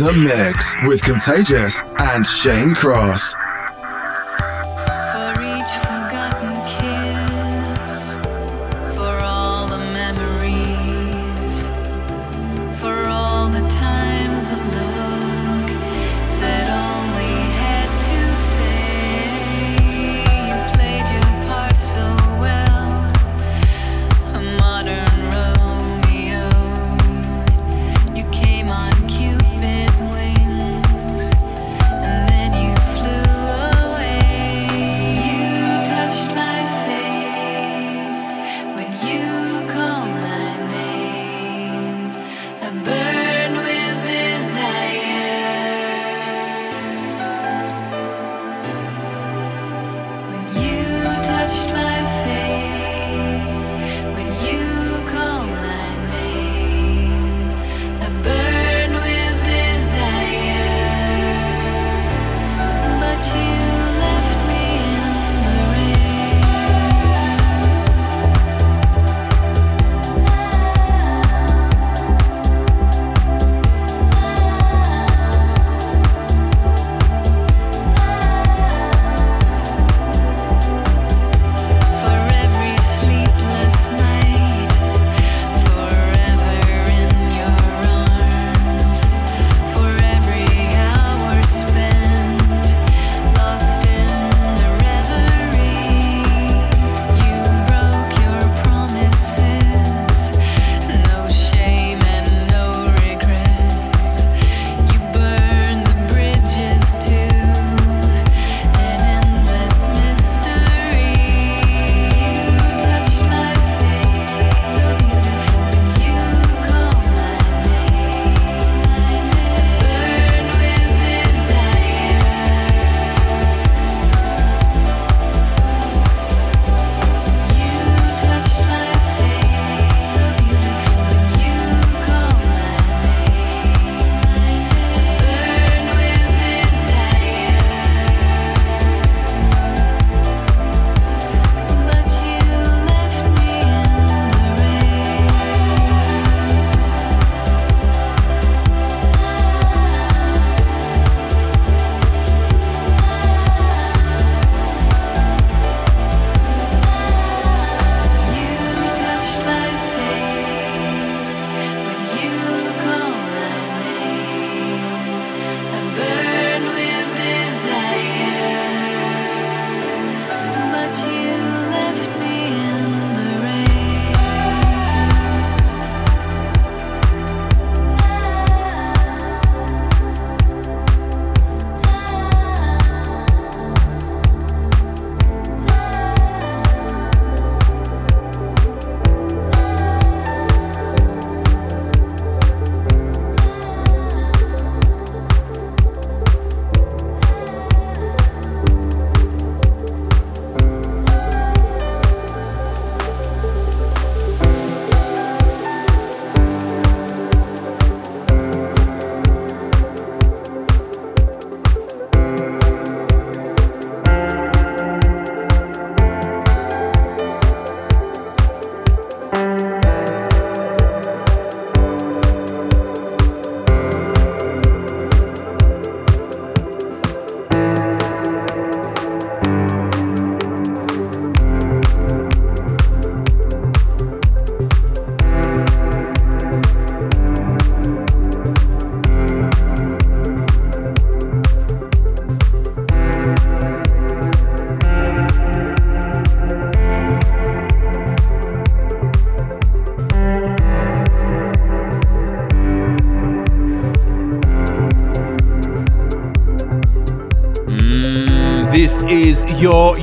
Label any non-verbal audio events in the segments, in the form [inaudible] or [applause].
The Mix with Contagious and Shane Cross.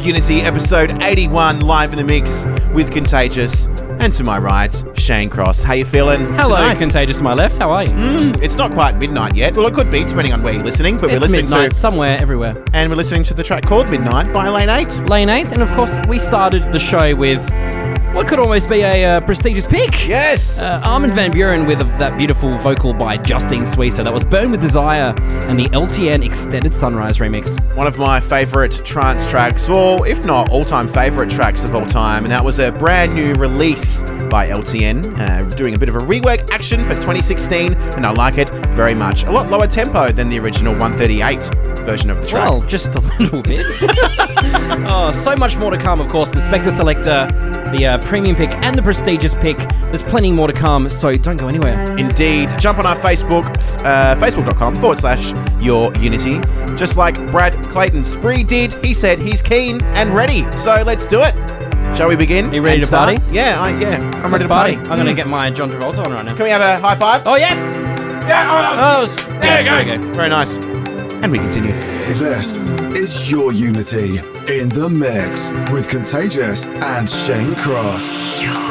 Unity, episode 81, live in the mix with Contagious. And to my right, Shane Cross. How you feeling? Hello, tonight? Contagious to my left. How are you? Mm, it's not quite midnight yet. Well, it could be, depending on where you're listening. But it's we're listening midnight, to somewhere, everywhere. And we're listening to the track called Midnight by Lane Eight. Lane Eight, and of course, we started the show with what could almost be a uh, prestigious pick. Yes. Uh, Armin van Buuren with that beautiful vocal by Justine Suissa. That was Burn with Desire and the LTN Extended Sunrise remix. One of my favourite trance tracks, or if not all time favourite tracks of all time, and that was a brand new release by LTN, uh, doing a bit of a rework action for 2016, and I like it very much. A lot lower tempo than the original 138 version of the track. Well, just a [laughs] little bit. [laughs] oh, so much more to come, of course. The Spector Selector, the uh, premium pick, and the prestigious pick. There's plenty more to come, so don't go anywhere. Indeed. Jump on our Facebook, uh, facebook.com forward slash your unity. Just like Brad Clayton Spree did, he said he's keen and ready. So let's do it. Shall we begin? Are you ready to start? party? Yeah, I, yeah. I'm ready to Party. party. I'm going to get my John Travolta on right now. Can we have a high five? Oh, yes! yeah. Oh, s- There yeah, you go. Very nice. And we continue. This is your Unity in the mix with Contagious and Shane Cross.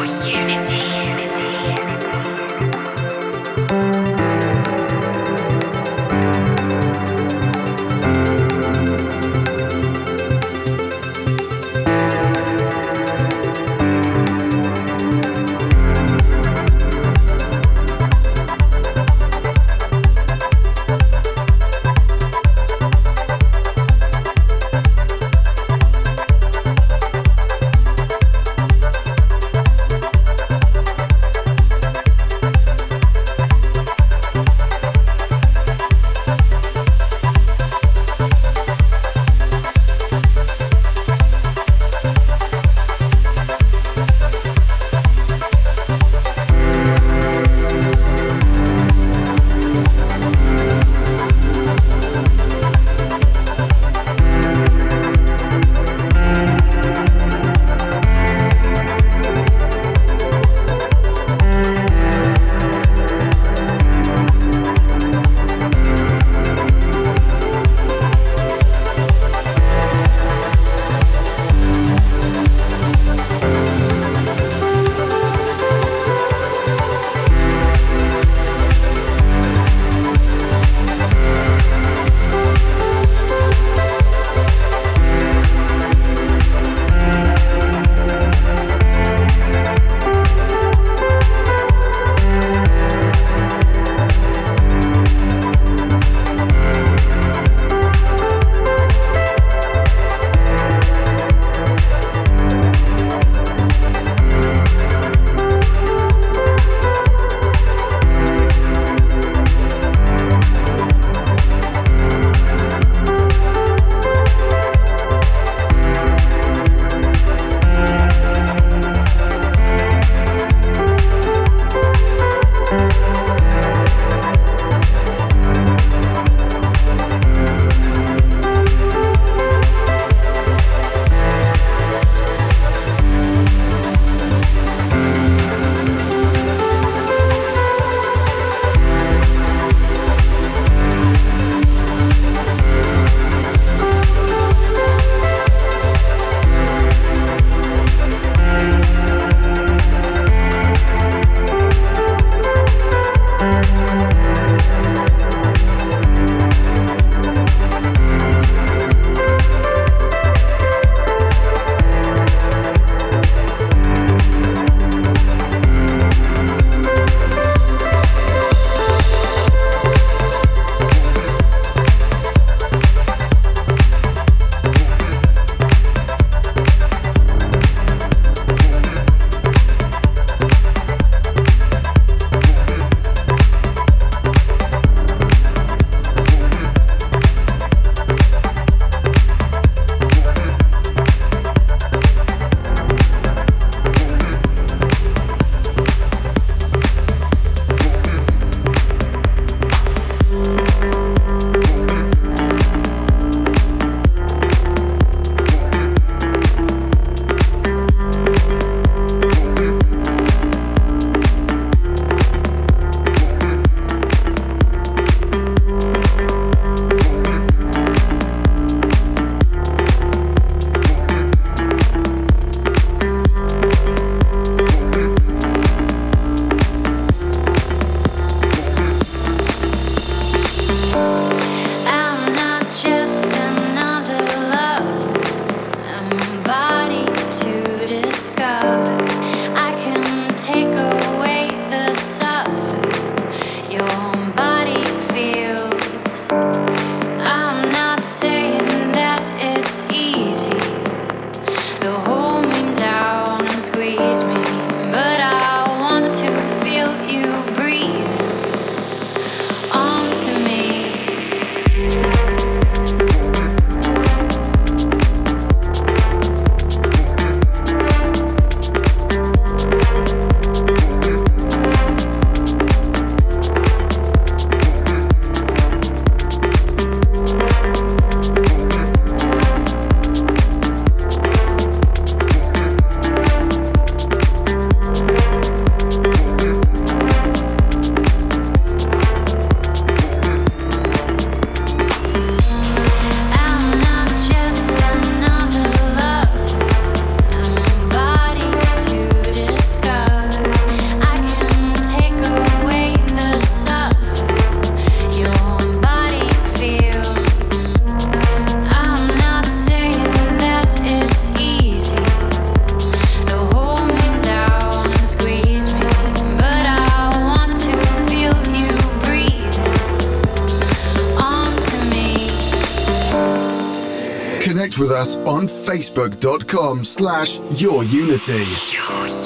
facebook.com slash your unity. Your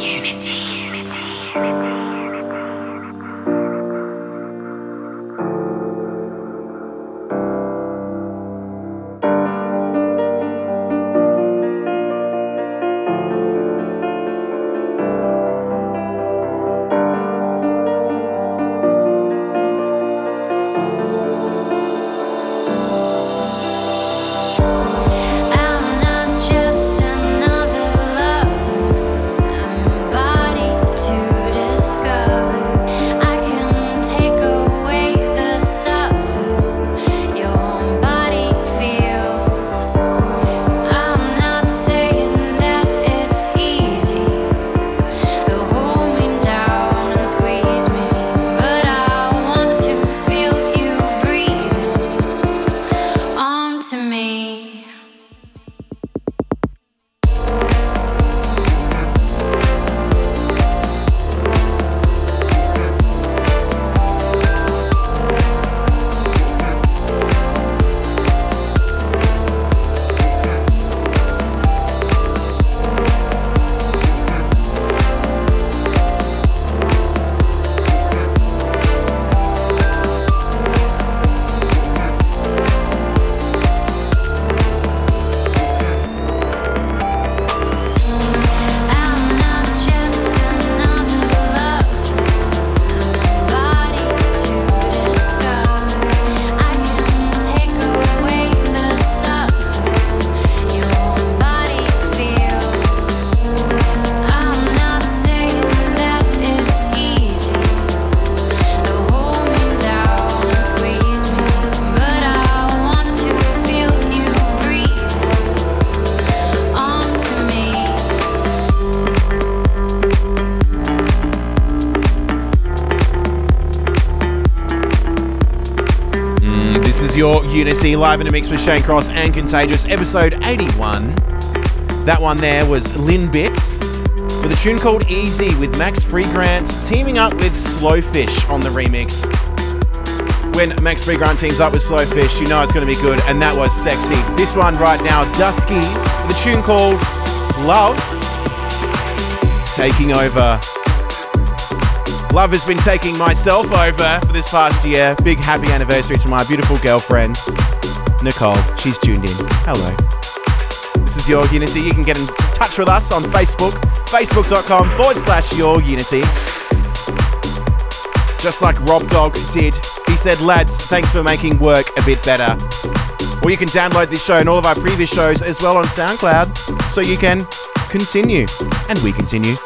Unity live in a mix with Shane Cross and Contagious, episode 81. That one there was LinBits with a tune called Easy with Max Freegrant teaming up with Slowfish on the remix. When Max Freegrant teams up with Slowfish, you know it's going to be good, and that was sexy. This one right now, Dusky, with a tune called Love, taking over Love has been taking myself over for this past year. Big happy anniversary to my beautiful girlfriend, Nicole. She's tuned in. Hello. This is Your Unity. You can get in touch with us on Facebook, facebook.com forward slash Your Unity. Just like Rob Dog did. He said, lads, thanks for making work a bit better. Or you can download this show and all of our previous shows as well on SoundCloud so you can continue. And we continue.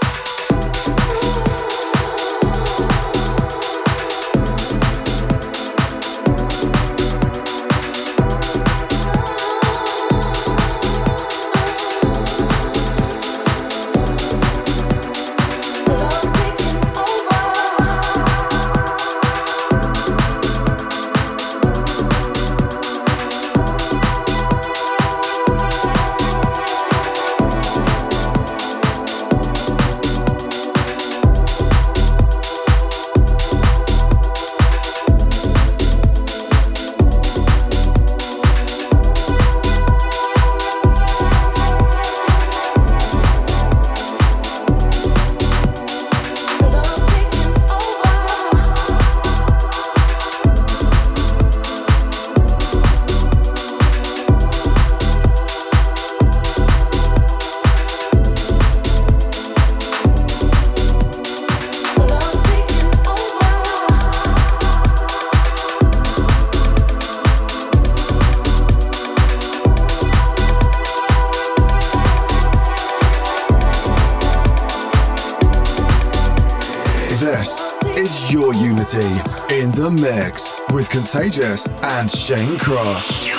The mix with Contagious and Shane Cross.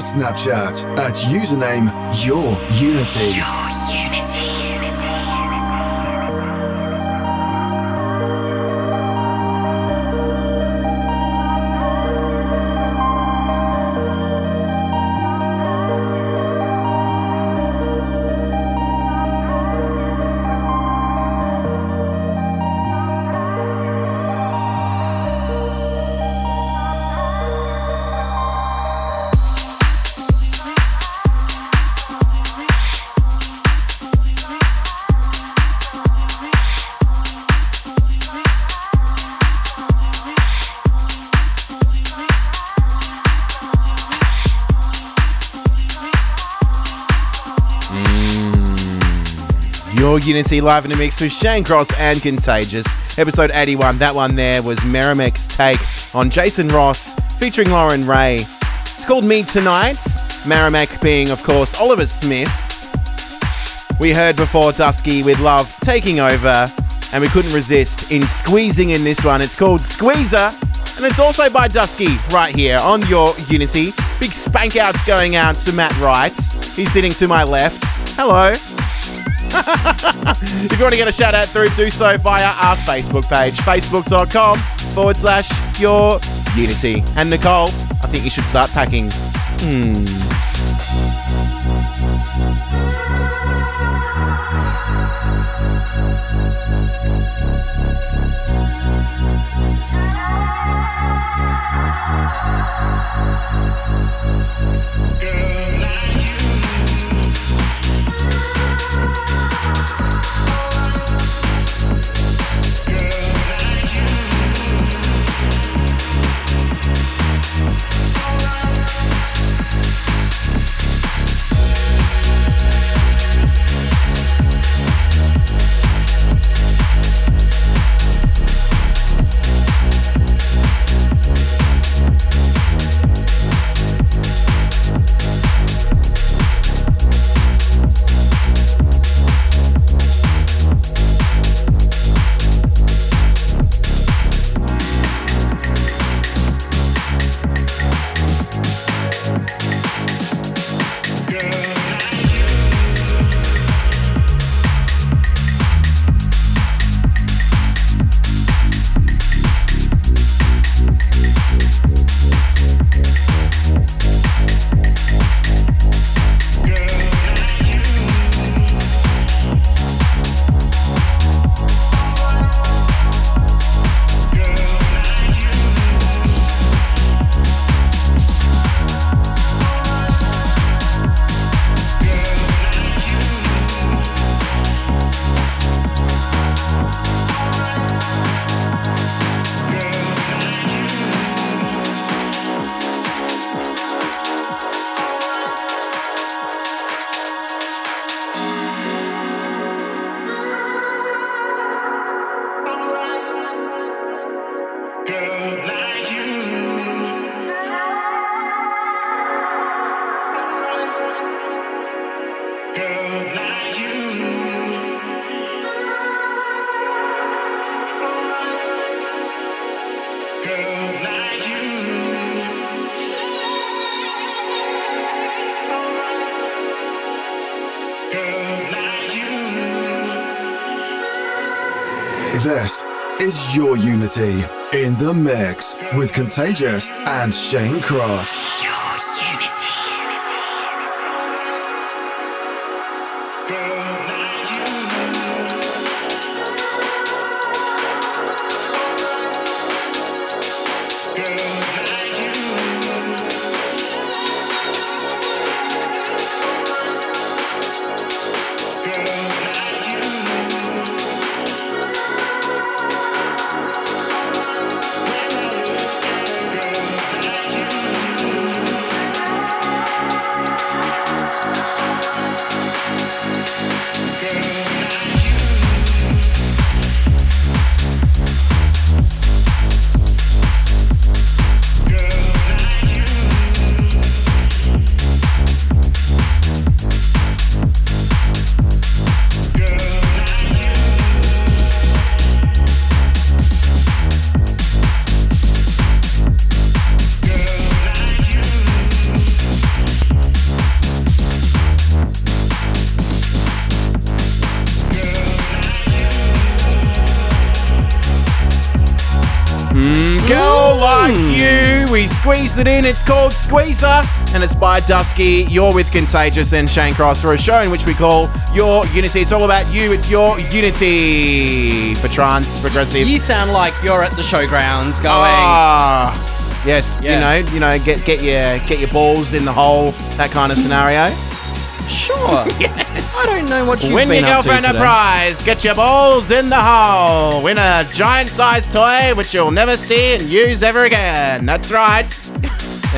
Snapchat at username Your Unity live in the mix with Shane Cross and Contagious. Episode 81. That one there was Meramek's take on Jason Ross featuring Lauren Ray. It's called Me Tonight. Merrimack being, of course, Oliver Smith. We heard before Dusky with Love taking over, and we couldn't resist in squeezing in this one. It's called Squeezer, and it's also by Dusky right here on your Unity. Big spank outs going out to Matt Wright. He's sitting to my left. Hello. [laughs] if you want to get a shout out through, do so via our Facebook page, facebook.com forward slash your unity. And Nicole, I think you should start packing. This is Your Unity in the mix with Contagious and Shane Cross. It in. It's called Squeezer, and it's by Dusky. You're with Contagious and Shane Cross for a show in which we call Your Unity. It's all about you. It's your unity for trance, progressive. You sound like you're at the showgrounds going. Ah, yes. Yeah. You know, you know, get get your get your balls in the hole. That kind of scenario. Sure. [laughs] yes. I don't know what you've Win been your up to girlfriend a prize. Get your balls in the hole. Win a giant sized toy which you'll never see and use ever again. That's right.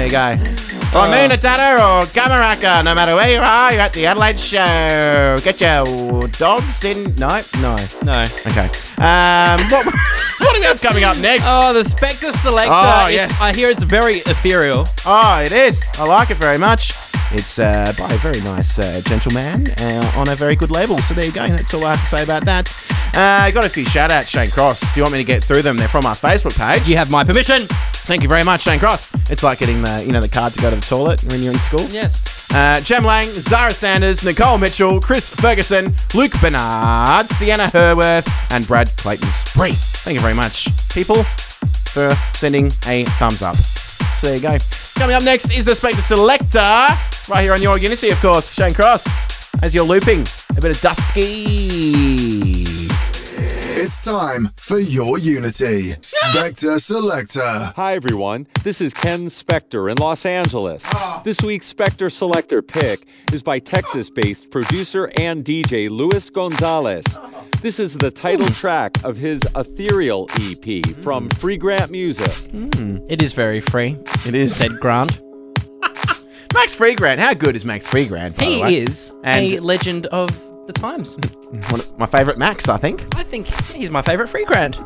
There you go. Or Uh. Moonatata or Gamaraka, no matter where you are, you're at the Adelaide show. Get your dogs in. No, no. No. Okay. Um, what, [laughs] what do we have coming up next? Oh, the Spector Selector. Oh, It's- yes. I hear it's very ethereal. Oh, it is. I like it very much. It's uh, by a very nice uh, gentleman uh, on a very good label. So there you go. That's all I have to say about that. Uh, I got a few shout outs, Shane Cross. Do you want me to get through them? They're from our Facebook page. You have my permission. Thank you very much, Shane Cross. It's like getting the you know the card to go to the toilet when you're in school. Yes. Uh, Jem Lang, Zara Sanders, Nicole Mitchell, Chris Ferguson, Luke Bernard, Sienna Herworth, and Brad Clayton Spree. Thank you very much, people, for sending a thumbs up. So there you go. Coming up next is the Spector Selector, right here on your Unity, of course. Shane Cross, as you're looping a bit of Dusky. It's time for your Unity. Spector Selector. Hi, everyone. This is Ken Spector in Los Angeles. Ah. This week's Spector Selector pick is by Texas based producer and DJ Luis Gonzalez. This is the title hmm. track of his Ethereal EP from hmm. Freegrant Music. Hmm. It is very free, It is. said Grant. [laughs] Max Free Grant. How good is Max Freegrant? by the He way? is And- a legend of the times. [laughs] One of my favourite Max, I think. I think he's my favourite free Grant.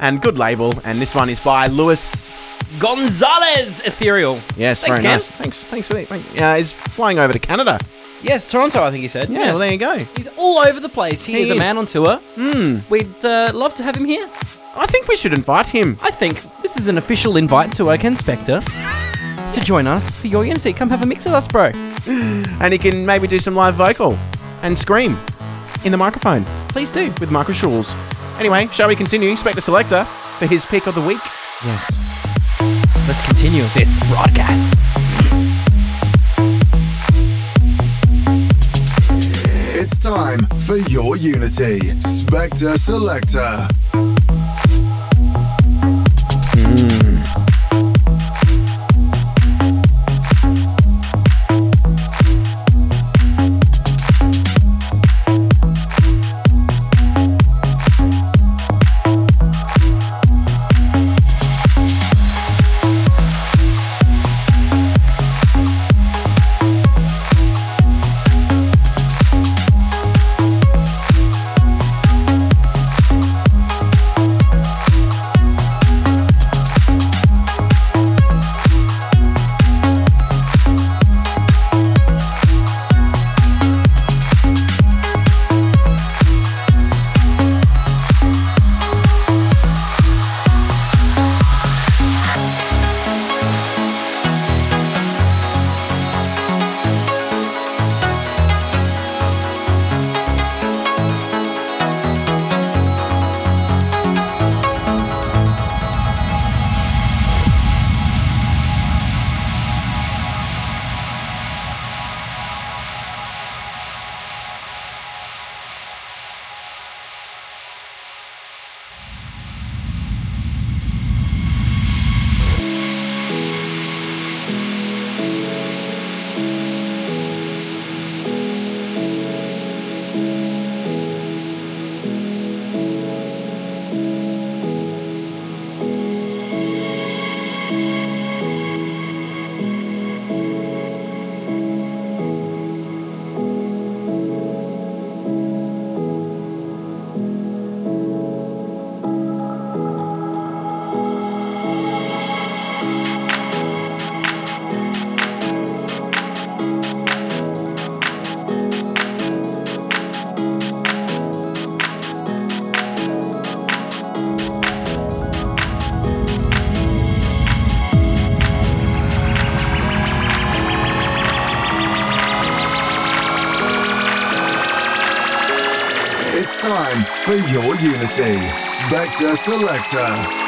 And good label. And this one is by Luis Gonzalez Ethereal. Yes, Thanks, very Ken. nice. Thanks, thanks for that. Thank- Uh, he's flying over to Canada. Yes, Toronto, I think he said. Yeah, yes. well, there you go. He's all over the place. He, He is a is. man on tour. We'd uh, love to have him here. I think we should invite him. I think this is an official invite to uh, Ken Spector to join us for your Unity. Come have a mix with us, bro. [gasps] And he can maybe do some live vocal and scream in the microphone Please do. with Michael Schulz. Anyway, shall we continue? Spector Selector for his pick of the week. Yes. Let's continue this broadcast. It's time for your Unity. Spector Selector. It's Unity. Spector Selector.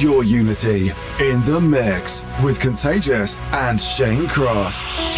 Your unity in the mix with Contagious and Shane Cross.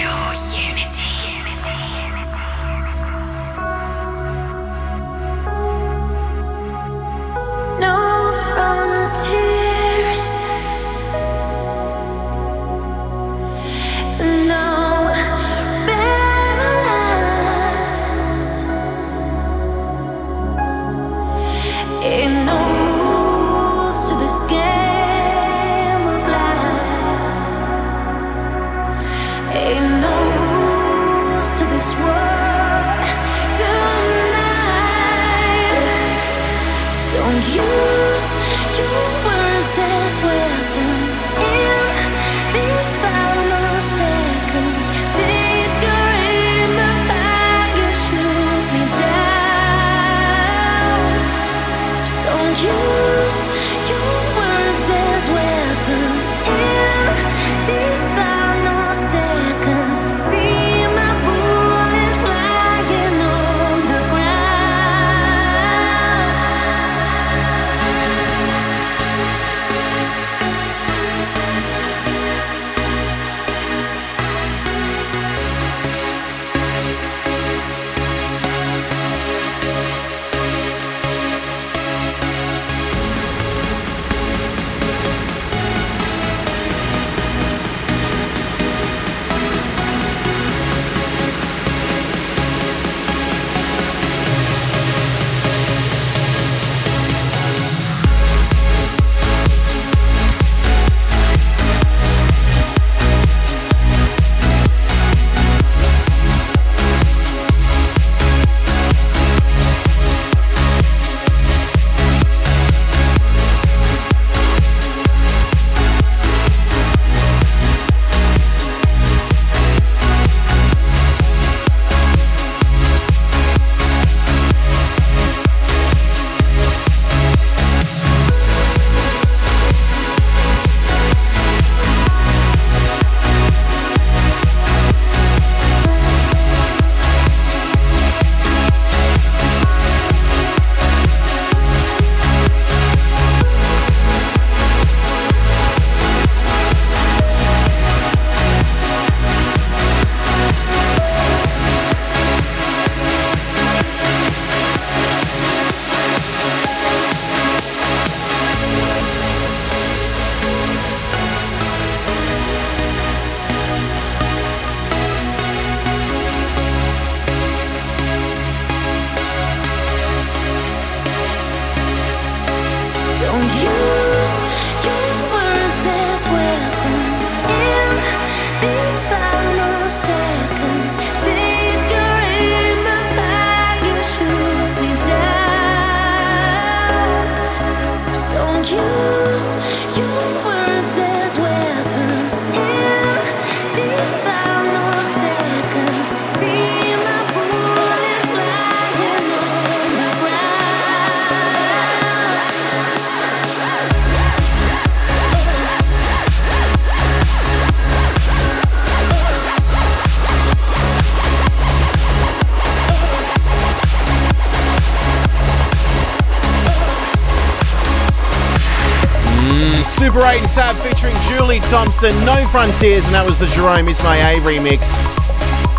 Thompson, No Frontiers, and that was the Jerome Isma-Ae remix.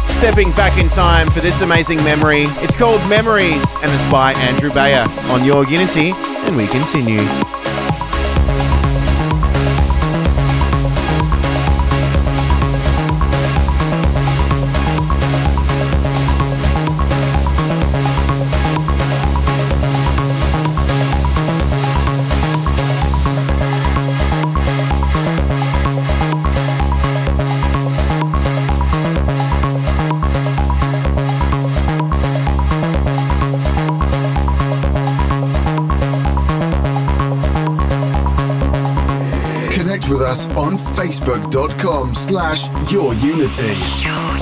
Stepping back in time for this amazing memory. It's called Memories, and it's by Andrew Bayer on Your Unity, and we continue. facebook.com slash yourunity. Your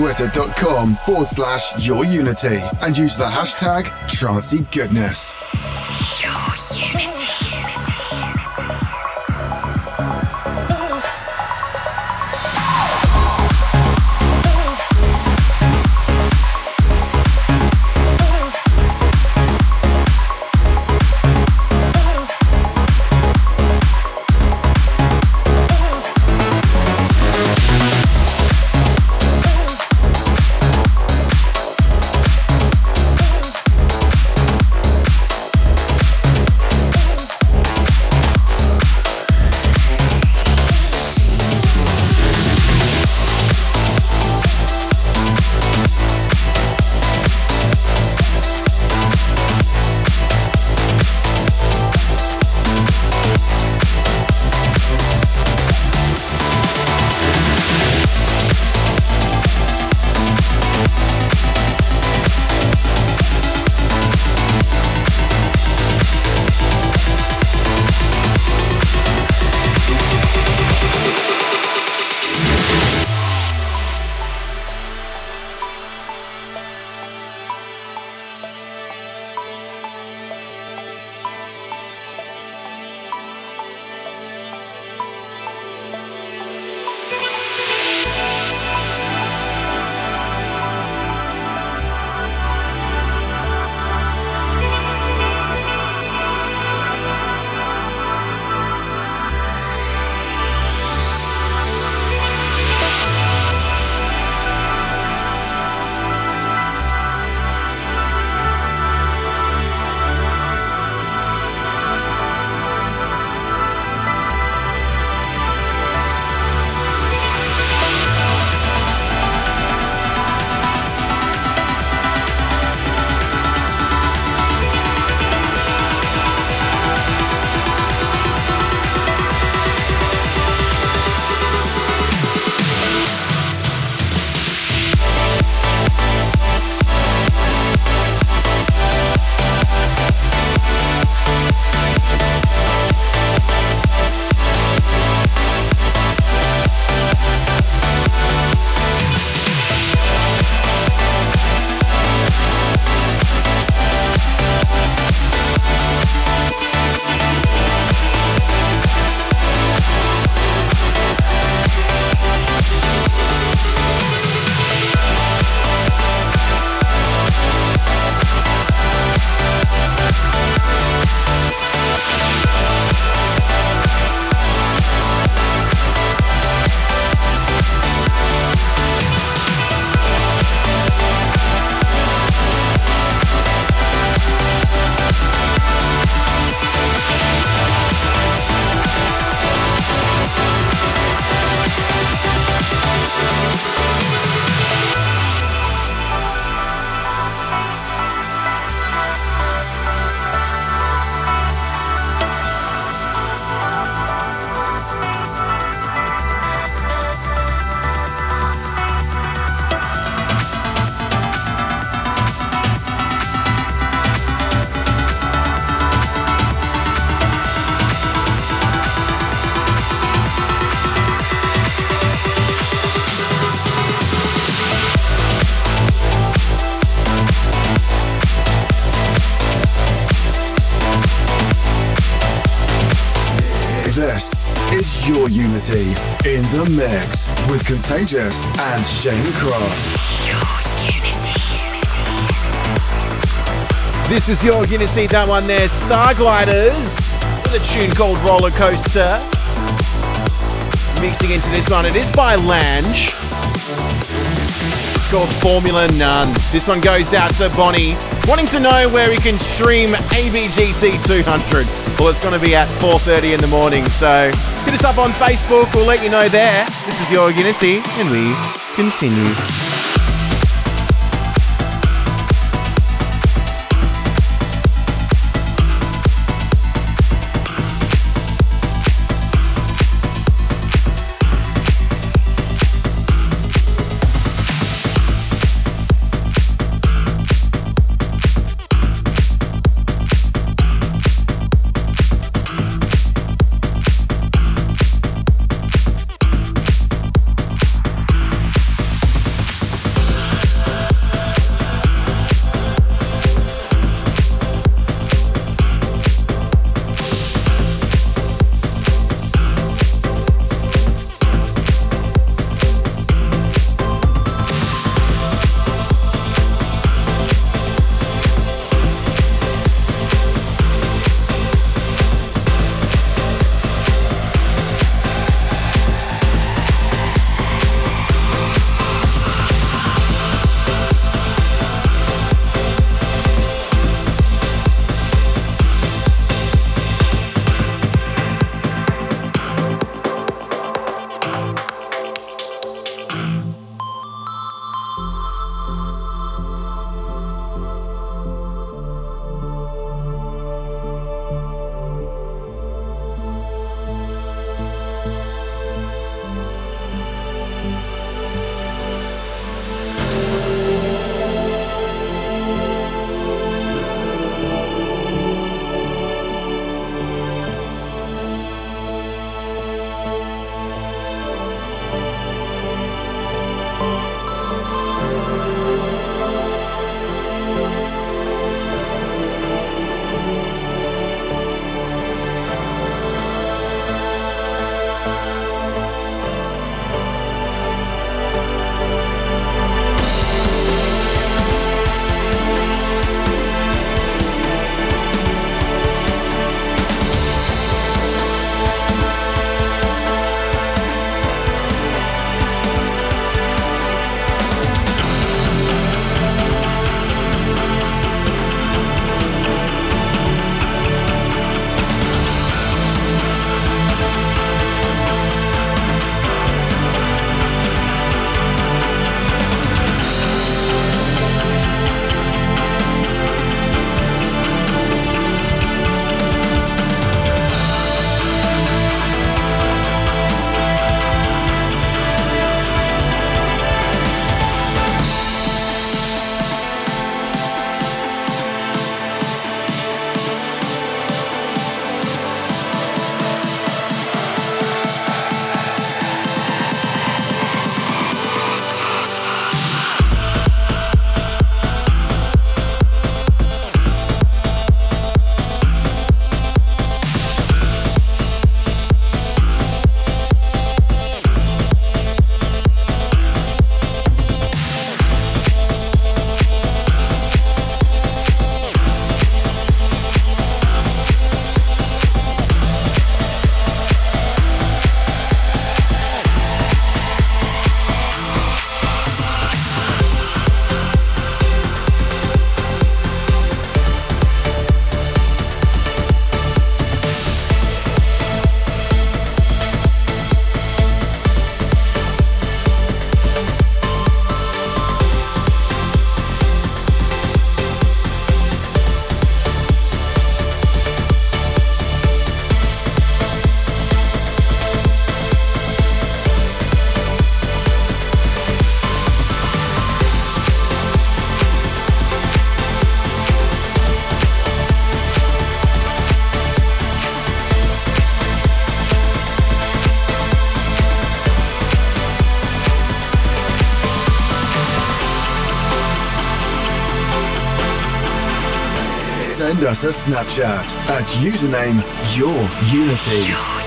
twitter.com forward slash your unity and use the hashtag Trancy Contagious and Shane Cross. This is your Unity, that one there, Stargliders, with a tune called Roller Coaster. Mixing into this one, it is by Lange. It's called Formula None. This one goes out to Bonnie, wanting to know where he can stream ABGT 200. Well, it's going to be at 4.30 in the morning, so hit us up on Facebook, we'll let you know there. This is your Unity, and we continue. Us a Snapchat at username Your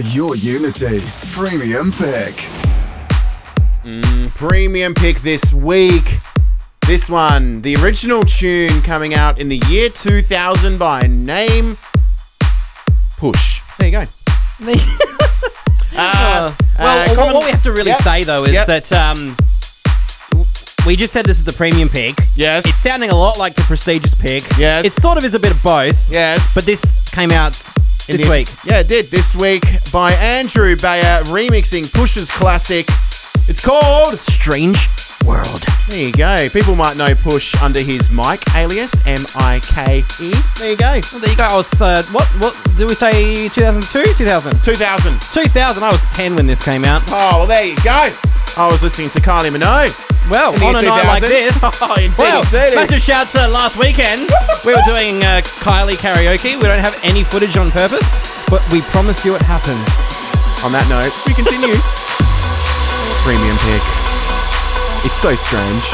for your Unity Premium Pick. Premium pick this week. This one, the original tune coming out in the year 2000 by name Push. There you go. [laughs] [laughs] Uh, well, uh, what- common- what we have to really Yep. say though is Yep. that um, we just said this is the premium pick. Yes. It's sounding a lot like the prestigious pick. Yes. It sort of is a bit of both. Yes. But this came out This the- week. Yeah, it did. This week by Andrew Bayer remixing Push's classic. It's called Strange World. There you go. People might know Push under his Mike alias, M I K E. There you go. Well, there you go. I was uh, what? What did we say? 2002, 2000, 2000. 2000. I was 10 when this came out. Oh, well, there you go. I was listening to Kylie Minogue. Well, on a night like this. [laughs] Oh, indeed, Well, indeed. massive shout to last weekend. we were doing uh, Kylie karaoke. We don't have any footage on purpose, but we promise you it happened. On that note, we continue. [laughs] Premium pick. It's so strange.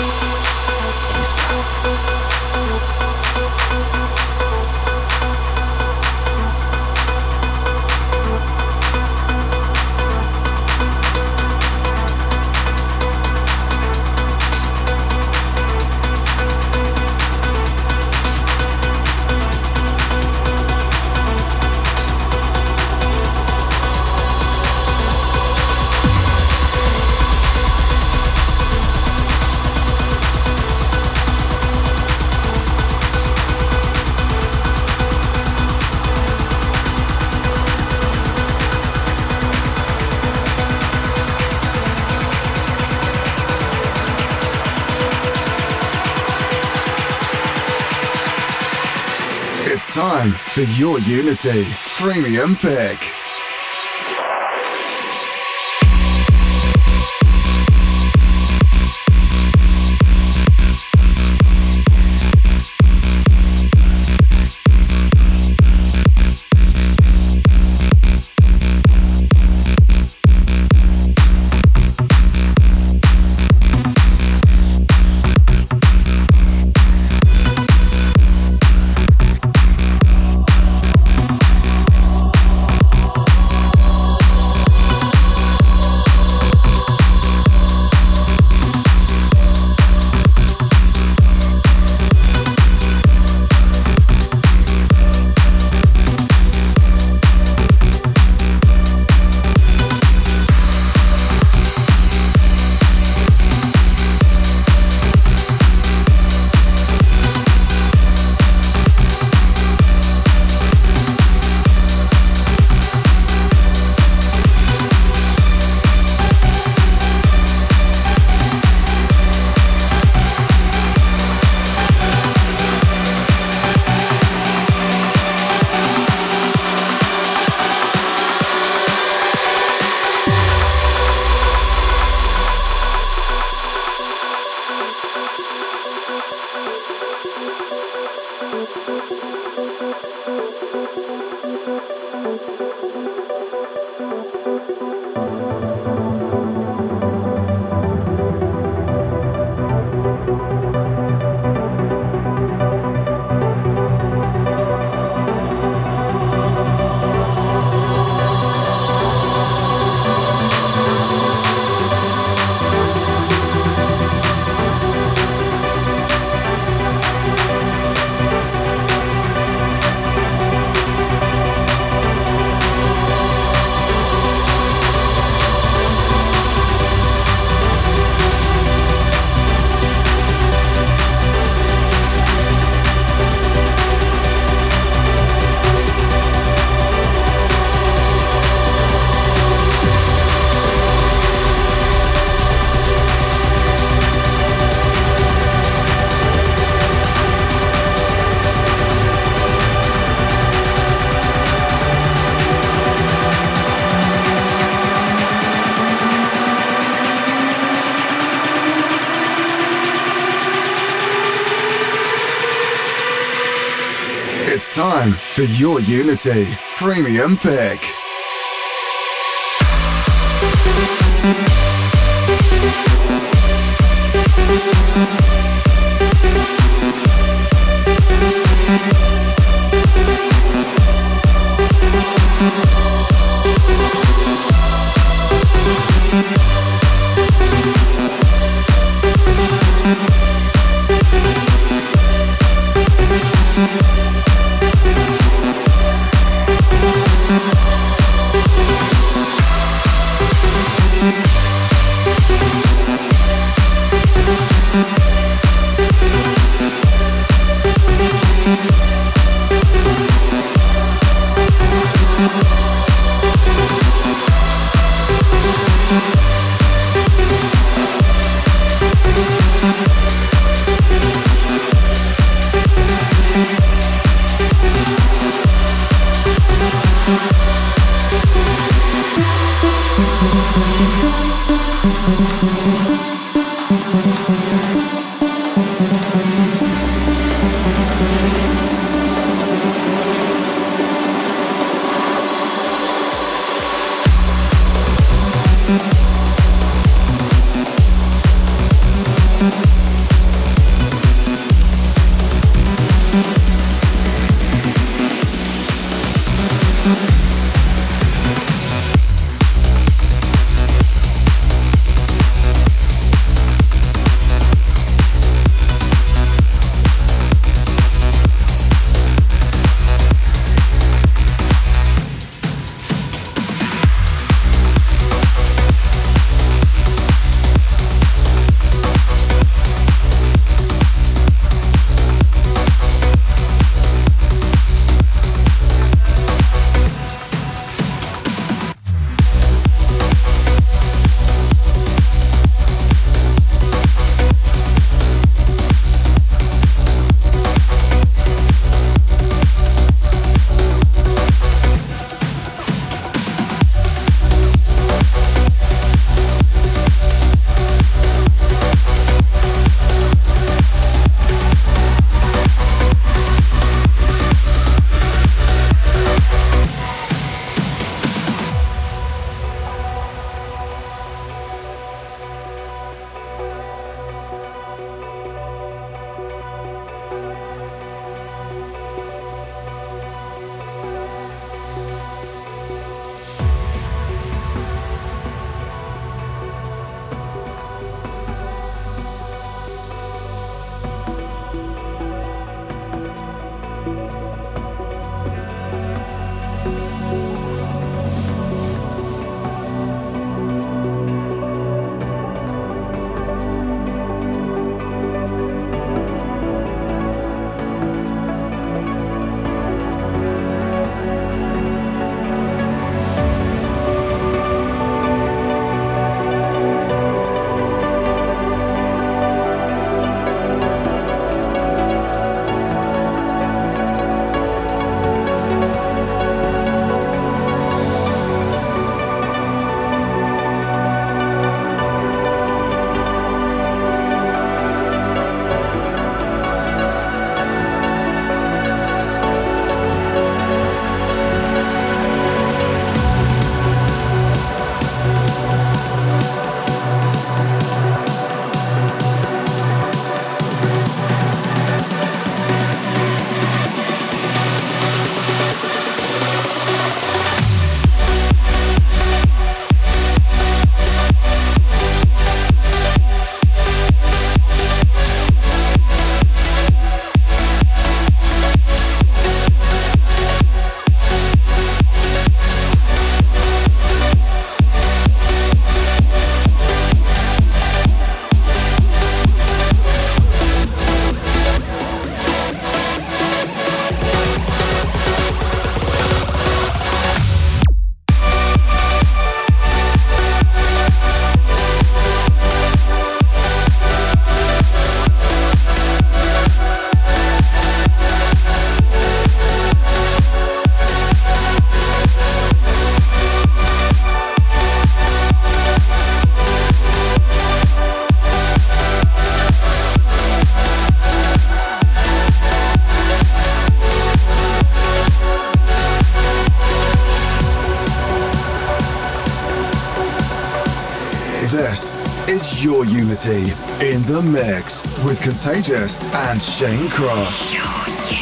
For your Unity Premium Pick. for your Unity Premium Pick. In the mix with Contagious and Shane Cross.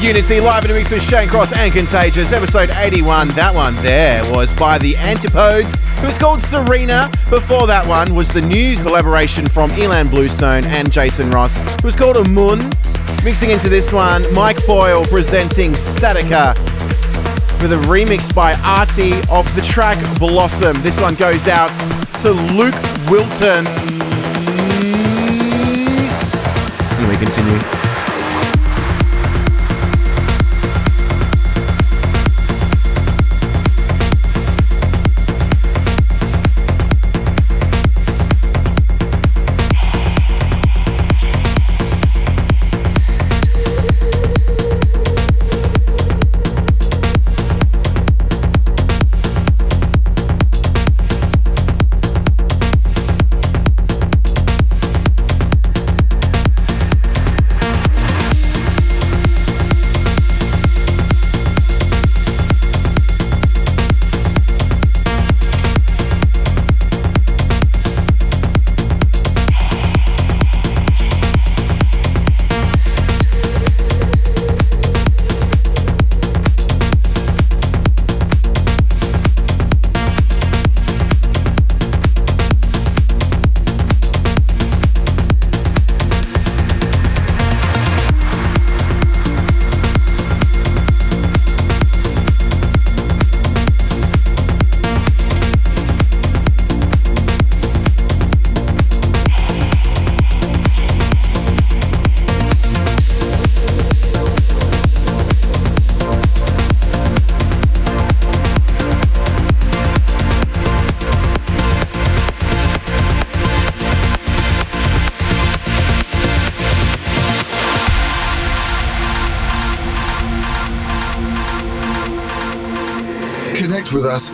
Unity. Live in a mix with Shane Cross and Contagious, episode 81. That one there was by the Antipodes, who's called Sarina. Before that one was the new collaboration from Ilan Bluestone and Jason Ross, who's called Amun. Mixing into this one, Mike Foyle presenting Statica with a remix by Arty of the track Blossom. This one goes out to Luke Wilton. And we continue.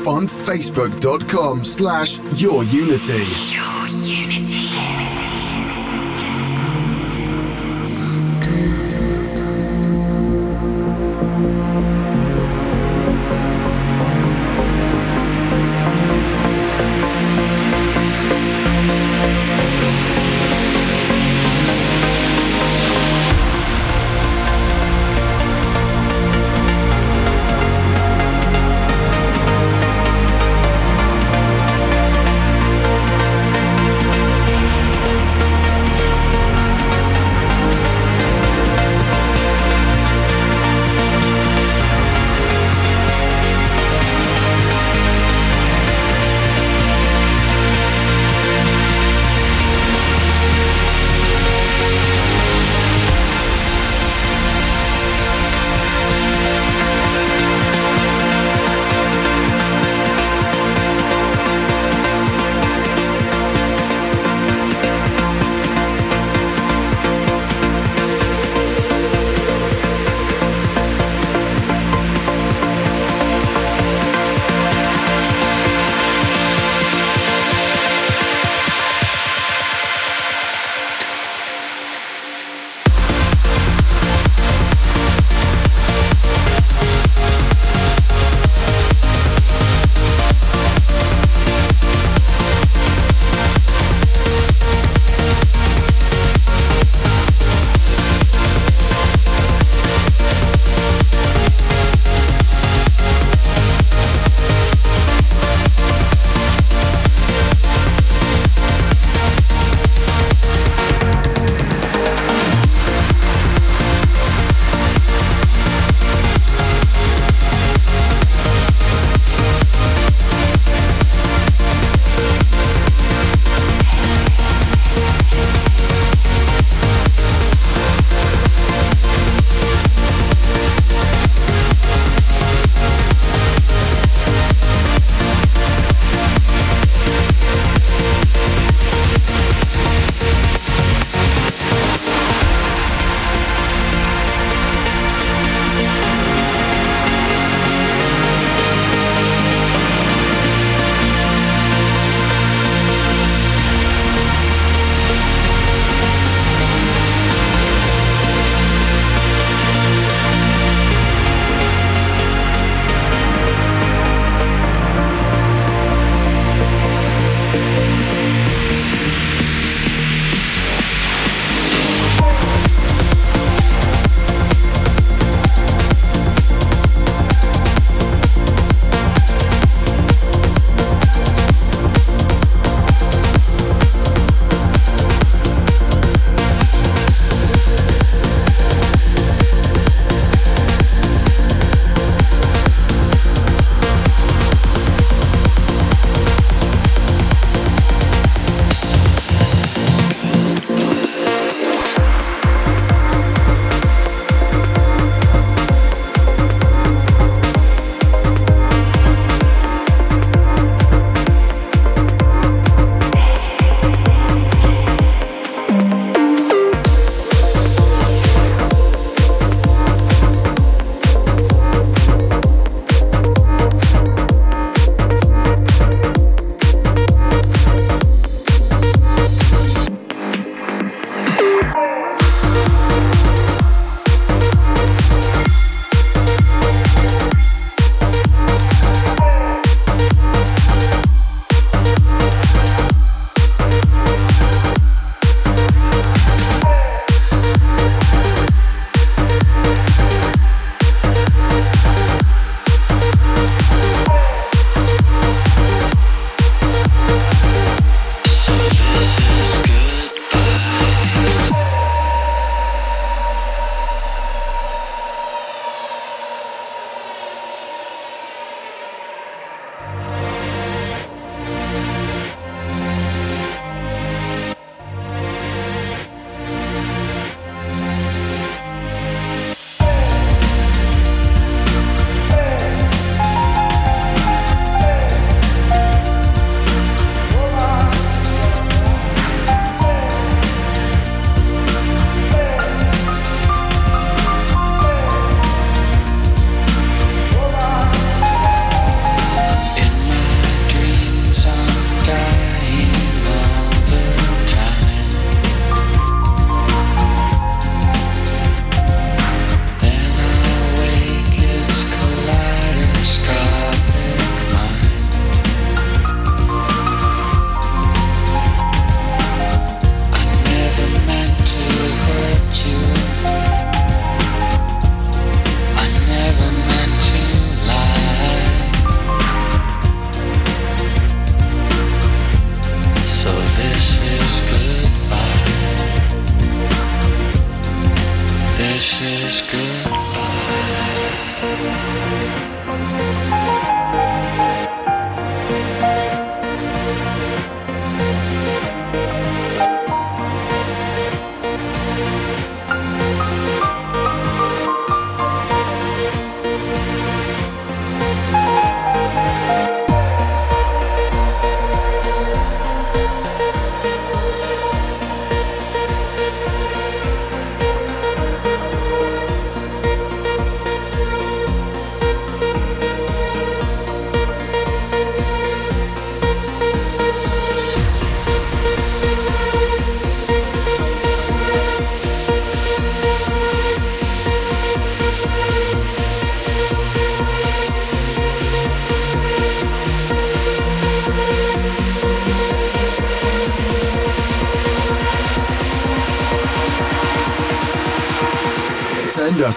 On facebook.com slash your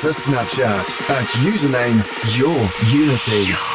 us a Snapchat at username Your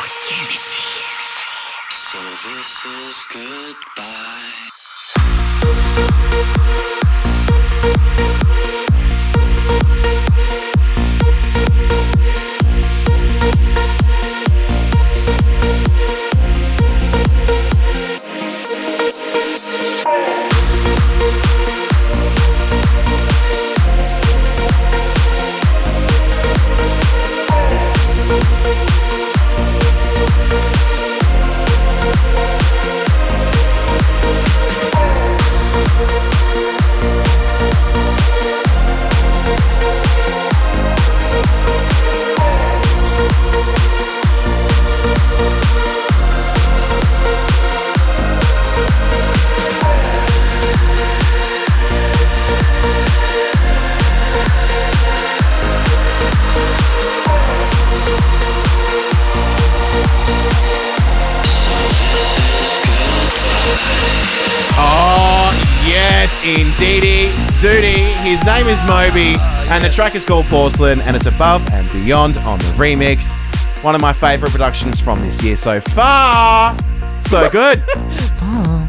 yes, indeedy. Zooty. His name is Moby, and the track is called Porcelain, and it's above and beyond on the remix. One of my favorite productions from this year so far. So [laughs] good.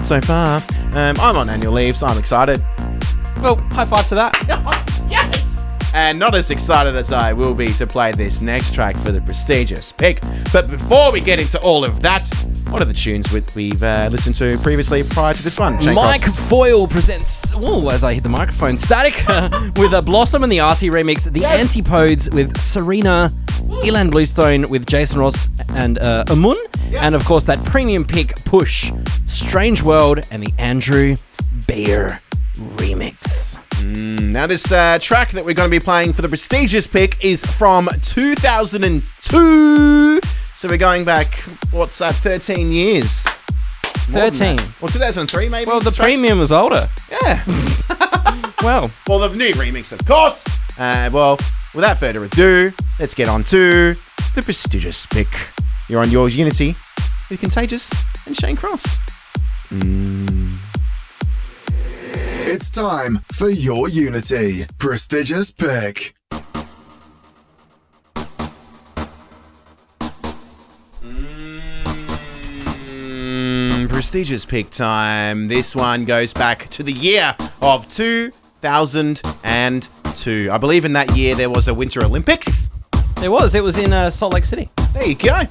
So far. Um, I'm on annual leave, so I'm excited. Well, high five to that. [laughs] yes! And not as excited as I will be to play this next track for the prestigious pick. But before we get into all of that, what are the tunes we've uh, listened to previously prior to this one? Shane Mike Cross? Foyle presents, oh, as I hit the microphone, Static [laughs] with a Blossom and the Arty remix, The Antipodes with Sarina, Ilan Bluestone with Jason Ross and uh, Amun, and of course that premium pick, Push, Strange World, and the Andrew Bayer remix. Now, this uh, track that we're going to be playing for the prestigious pick is from 2002. So we're going back, what's that, 13 years? More than 13. that. Or 2003, maybe? Well, the Track- premium was older. Yeah. [laughs] Well, well, the new remix, of course. Uh, well, without further ado, let's get on to the prestigious pick. You're on yours, Unity, with Contagious and Shane Cross. It's time for Your Unity. Prestigious pick. Prestigious pick time. This one goes back to the year of 2002. I believe in that year there was a Winter Olympics. there was. It was in uh, Salt Lake City. There you go.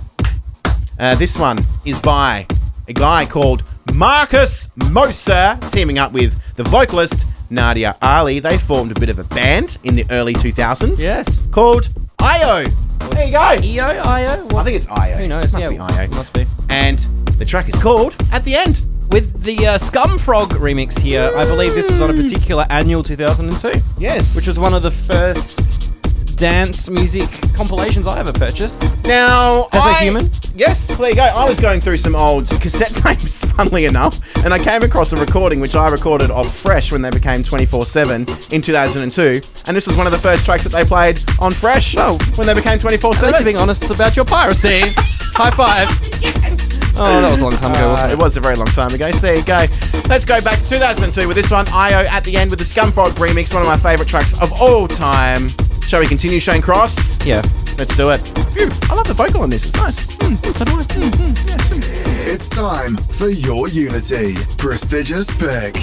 Uh, this one is by a guy called Markus Moser, teaming up with the vocalist Nadia Ali. They formed a bit of a band in the early 2000s. Yes. Called IO. There you go. EO, IO? What? I think it's IO. Who knows? It must yeah, be IO. Must be. And the track is called At the End. With the uh, Scumfrog remix here, I believe this was on a particular annual 2002, Yes. which was one of the first dance music compilations I ever purchased. Now, As a I- human? Yes, there you go. I was going through some old cassette [laughs] tapes, funnily enough, and I came across a recording which I recorded of Fresh when they became 24 7 in 2002. And this was one of the first tracks that they played on Fresh Oh. when they became 24 Let's be 7. being honest about your piracy. High five. Oh, that was a long time ago, Uh, wasn't it it? was a very long time ago, so there you go. Let's go back to 2002 with this one, IO at the end with the Scumfrog remix, one of my favourite tracks of all time. Shall we continue, Shane Cross? Yeah. Let's do it. Phew, I love the vocal on this, it's nice. Mm, so do I. Mm, mm, yeah. It's time for Your Unity. Prestigious pick.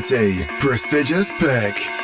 Unity prestigious pick.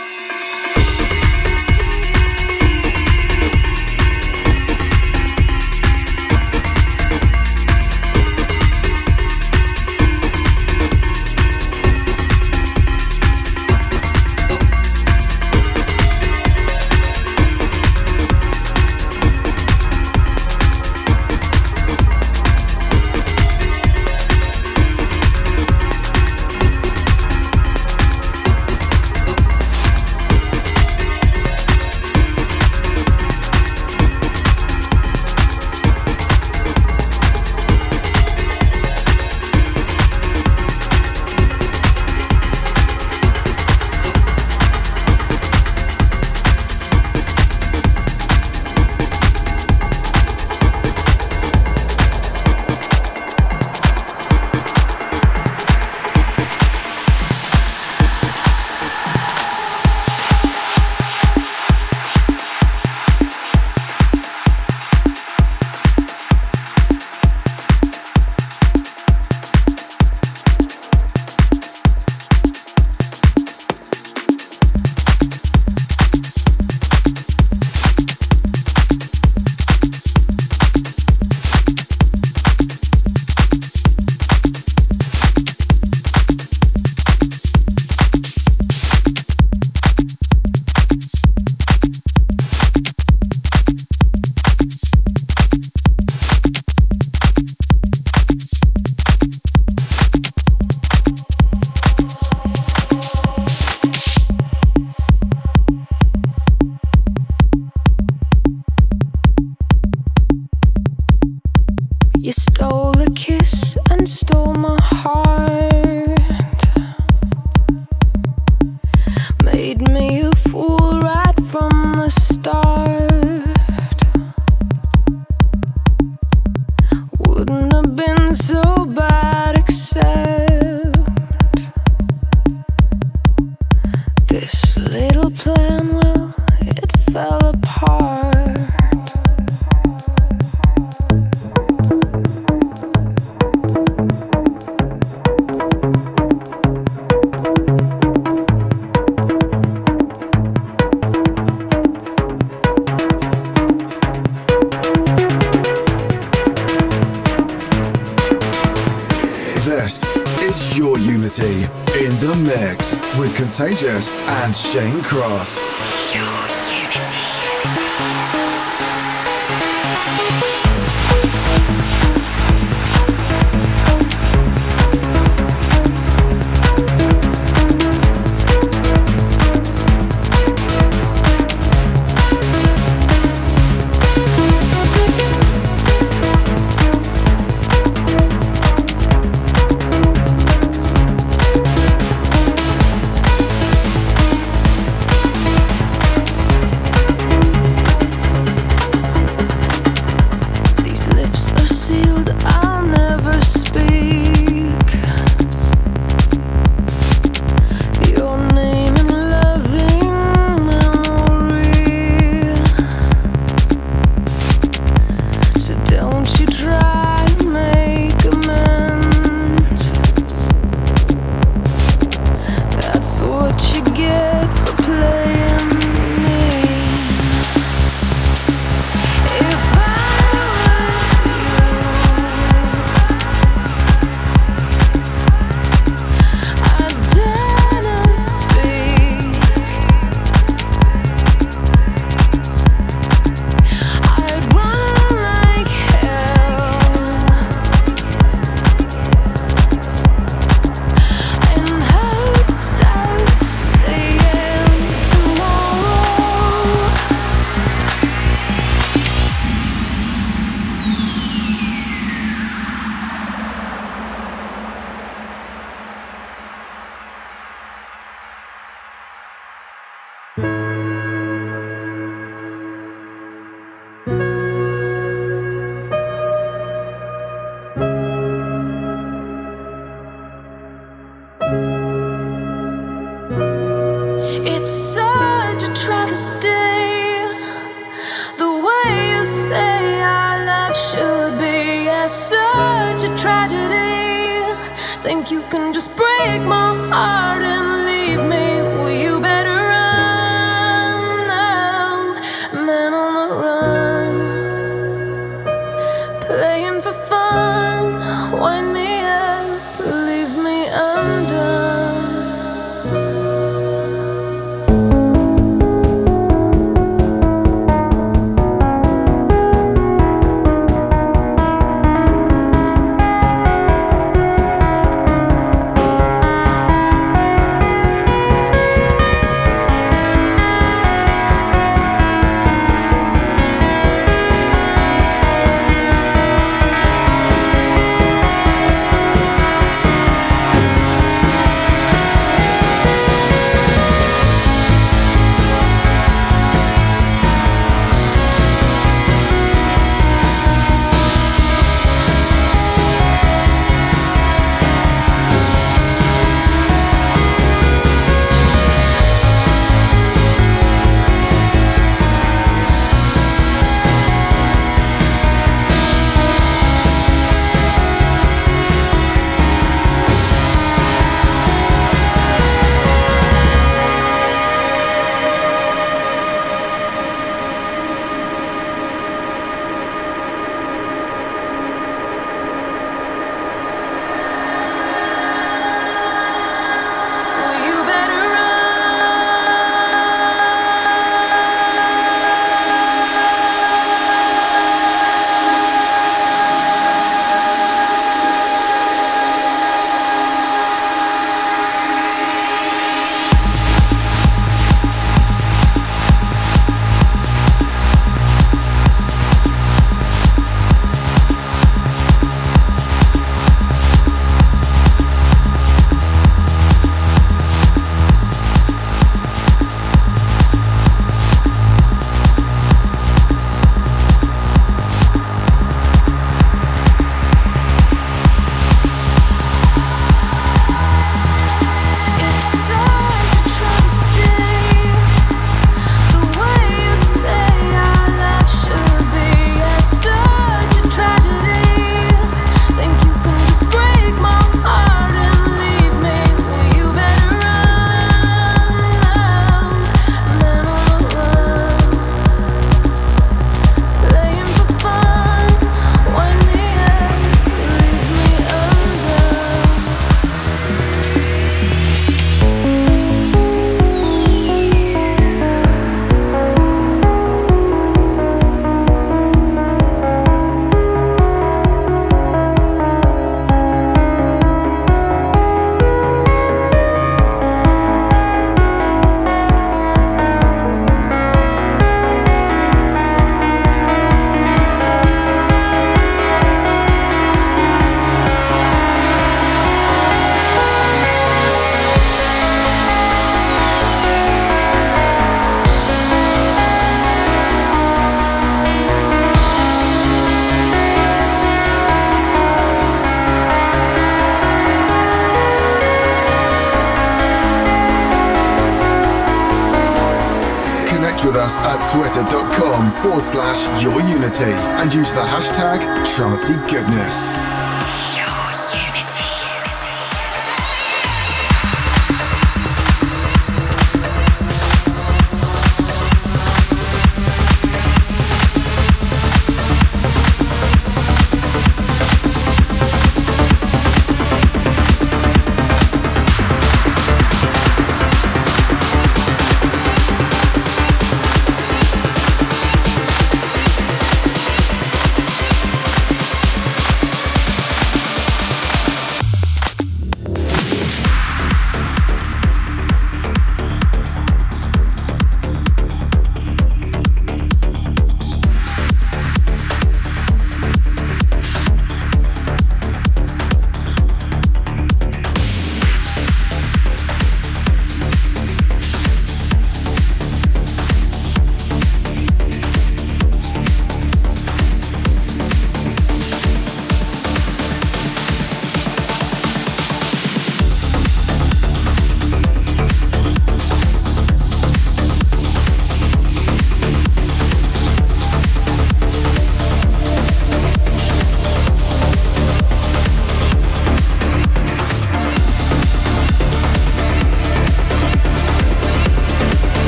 Slash your unity and use the hashtag Trancey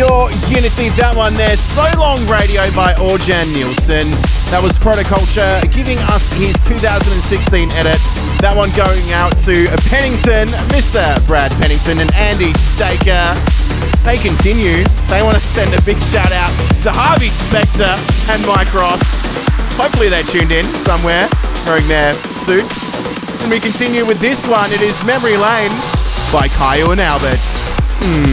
Your Unity, that one there. So Long Radio by Orjan Nilsen. That was Protoculture giving us his 2016 edit. That one going out to Pennington, Mr. Brad Pennington and Andy Staker. They continue. They want to send a big shout out to Harvey Specter and Mike Ross. Hopefully they're tuned in somewhere wearing their suits. And we continue with this one. It is Memory Lane by Kyau and Albert. If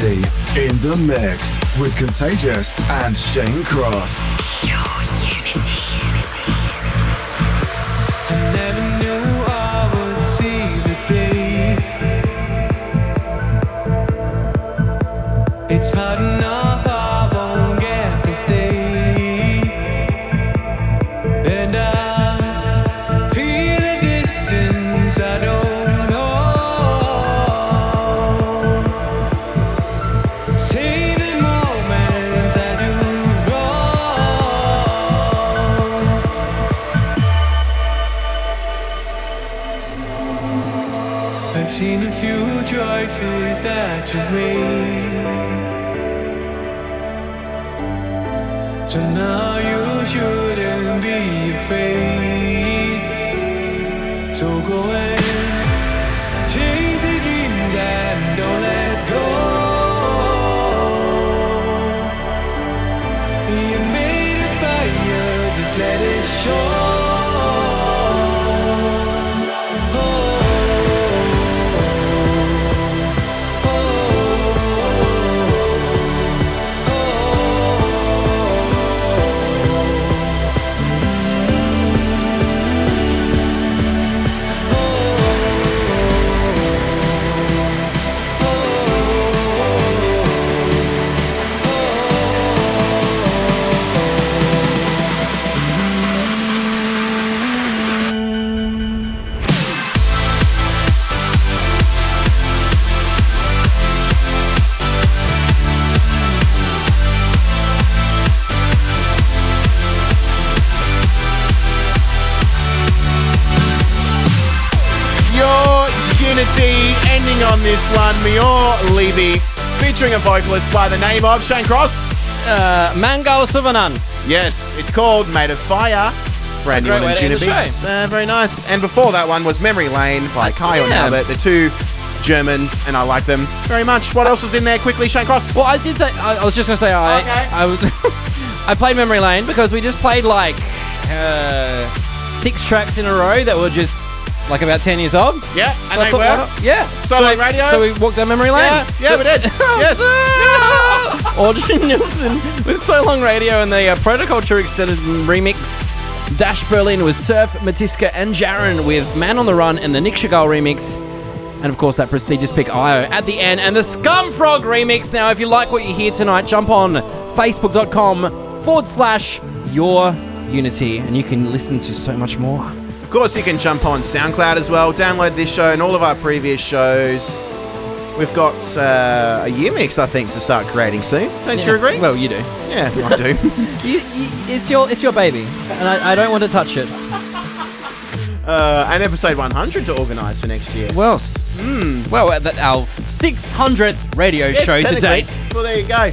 in the mix with Contagious and Shane Cross. Vocalist by the name of Shane Cross. Uh, Mangal Suvarnan. Yes, it's called Made of Fire. Brand new in Anjunabeats. Uh, very nice. And before that one was Memory Lane by Kyau and yeah. Albert, the two Germans, and I like them very much. What else was in there quickly, Shane Cross? Well, I did that. I, I was just gonna say I. Okay. I was. [laughs] I played Memory Lane because we just played like uh, six tracks in a row that were just like about ten years old. Yeah, and So they thought, were. why Yeah. So we- radio? So we walked down Memory Lane. Yeah, yeah, we did. [laughs] yes. Orjan Nilsen with So Long Radio and the uh, Protoculture Extended remix. Dash Berlin with Cerf, Mitiska, and Jaren with Man on the Run and the Nic Chagall remix. And of course, that prestigious pick Iio at the end and the Scumfrog remix. Now, if you like what you hear tonight, jump on facebook.com forward slash your unity and you can listen to so much more. Of course, you can jump on SoundCloud as well. Download this show and all of our previous shows. We've got uh, a year mix, I think, to start creating soon. Don't you agree? Well, you do. yeah, I do. [laughs] You, you, it's your it's your baby, and I, I don't want to touch it. [laughs] uh, and episode 100 to organise for next year. Well, well, uh, that our 600th radio Yes, show to date. Well, there you go.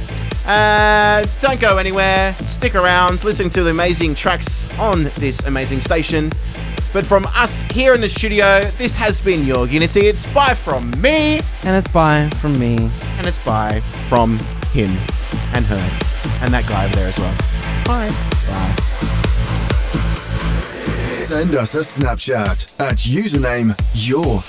Uh, don't go anywhere. Stick around. Listen to the amazing tracks on this amazing station. But from us here in the studio, this has been your Unity. It's bye from me, And it's bye from me. and it's bye from him and her, and that guy over there as well. Bye. Bye. Send us a Snapchat at username Your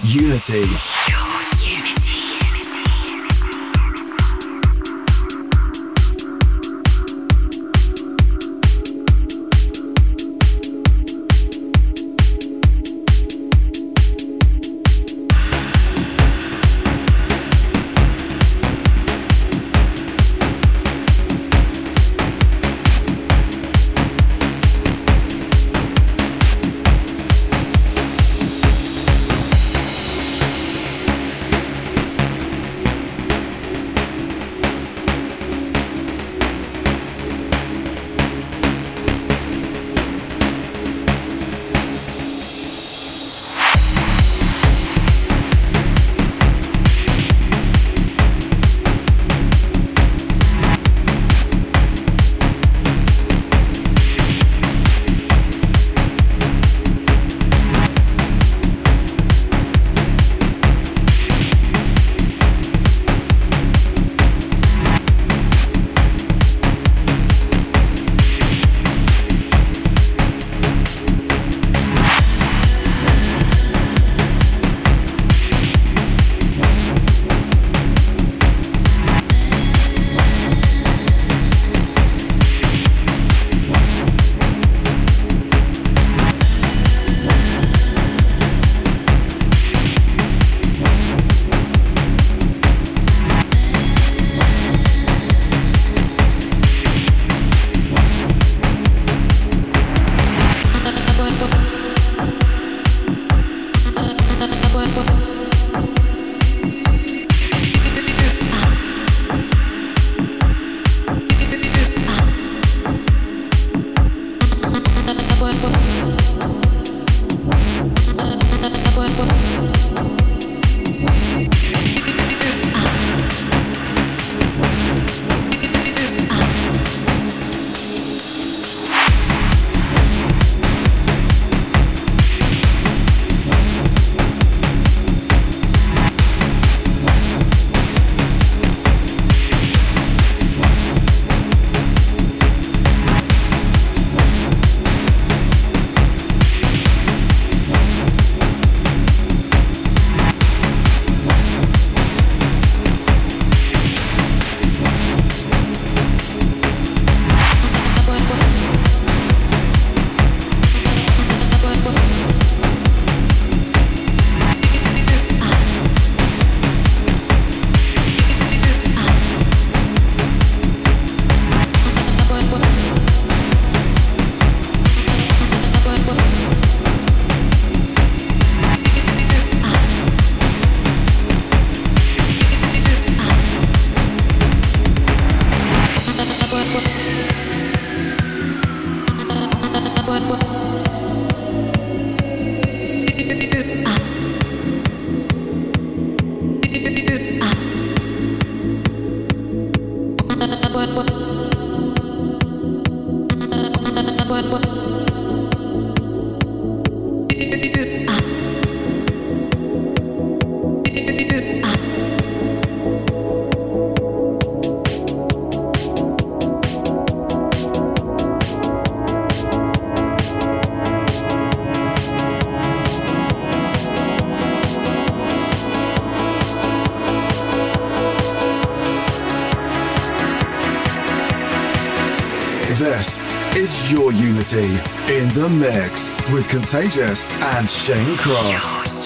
what, what, what. Unity in the mix with Contagious and Shane Cross.